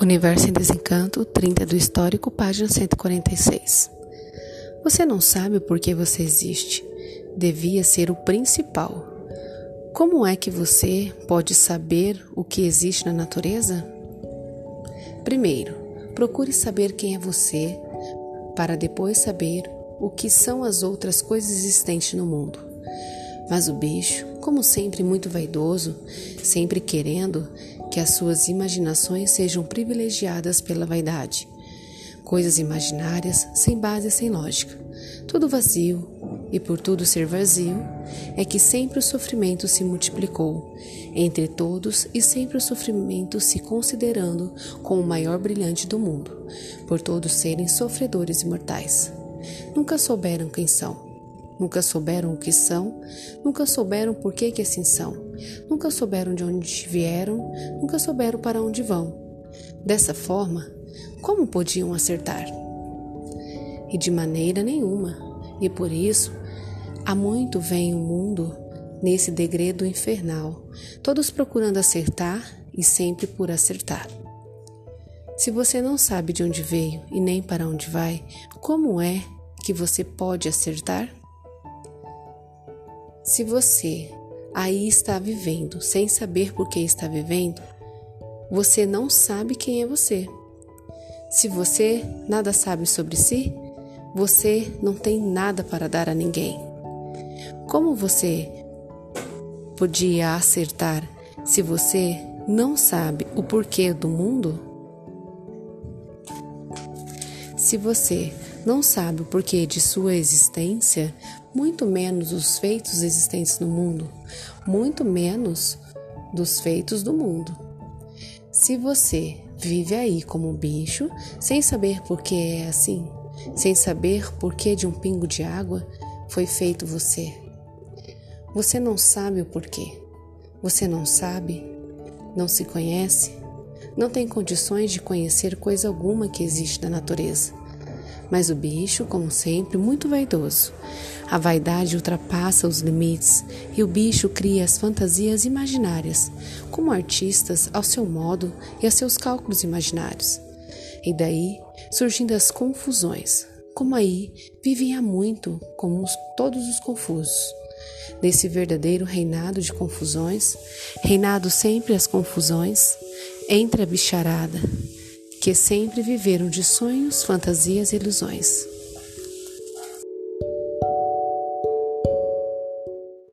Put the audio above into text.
Universo em Desencanto, 30 do Histórico, página 146. Você não sabe por que você existe. Devia ser o principal. Como é que você pode saber o que existe na natureza? Primeiro, procure saber quem é você, para depois saber o que são as outras coisas existentes no mundo. Mas o bicho, como sempre muito vaidoso, sempre querendo que as suas imaginações sejam privilegiadas pela vaidade. Coisas imaginárias, sem base sem lógica. Tudo vazio, e por tudo ser vazio, é que sempre o sofrimento se multiplicou entre todos e sempre o sofrimento se considerando como o maior brilhante do mundo, por todos serem sofredores imortais. Nunca souberam quem são, Nunca souberam o que são, nunca souberam por que, que assim são, nunca souberam de onde vieram, nunca souberam para onde vão. Dessa forma, como podiam acertar? E de maneira nenhuma, e por isso, há muito vem o mundo nesse degredo infernal, todos procurando acertar e sempre por acertar. Se você não sabe de onde veio e nem para onde vai, como é que você pode acertar? Se você aí está vivendo sem saber por que está vivendo, você não sabe quem é você. Se você nada sabe sobre si, você não tem nada para dar a ninguém. Como você podia acertar se você não sabe o porquê do mundo? Se você não sabe o porquê de sua existência, muito menos os feitos existentes no mundo, muito menos dos feitos do mundo. Se você vive aí como um bicho, sem saber por que é assim, sem saber por que de um pingo de água foi feito você, você não sabe o porquê. Você não sabe, não se conhece, não tem condições de conhecer coisa alguma que existe na natureza. Mas o bicho, como sempre, muito vaidoso. A vaidade ultrapassa os limites e o bicho cria as fantasias imaginárias, como artistas ao seu modo e a seus cálculos imaginários. E daí surgindo as confusões, como aí vivem há muito, como todos os confusos. Nesse verdadeiro reinado de confusões, reinado sempre as confusões, entre a bicharada, que sempre viveram de sonhos, fantasias e ilusões.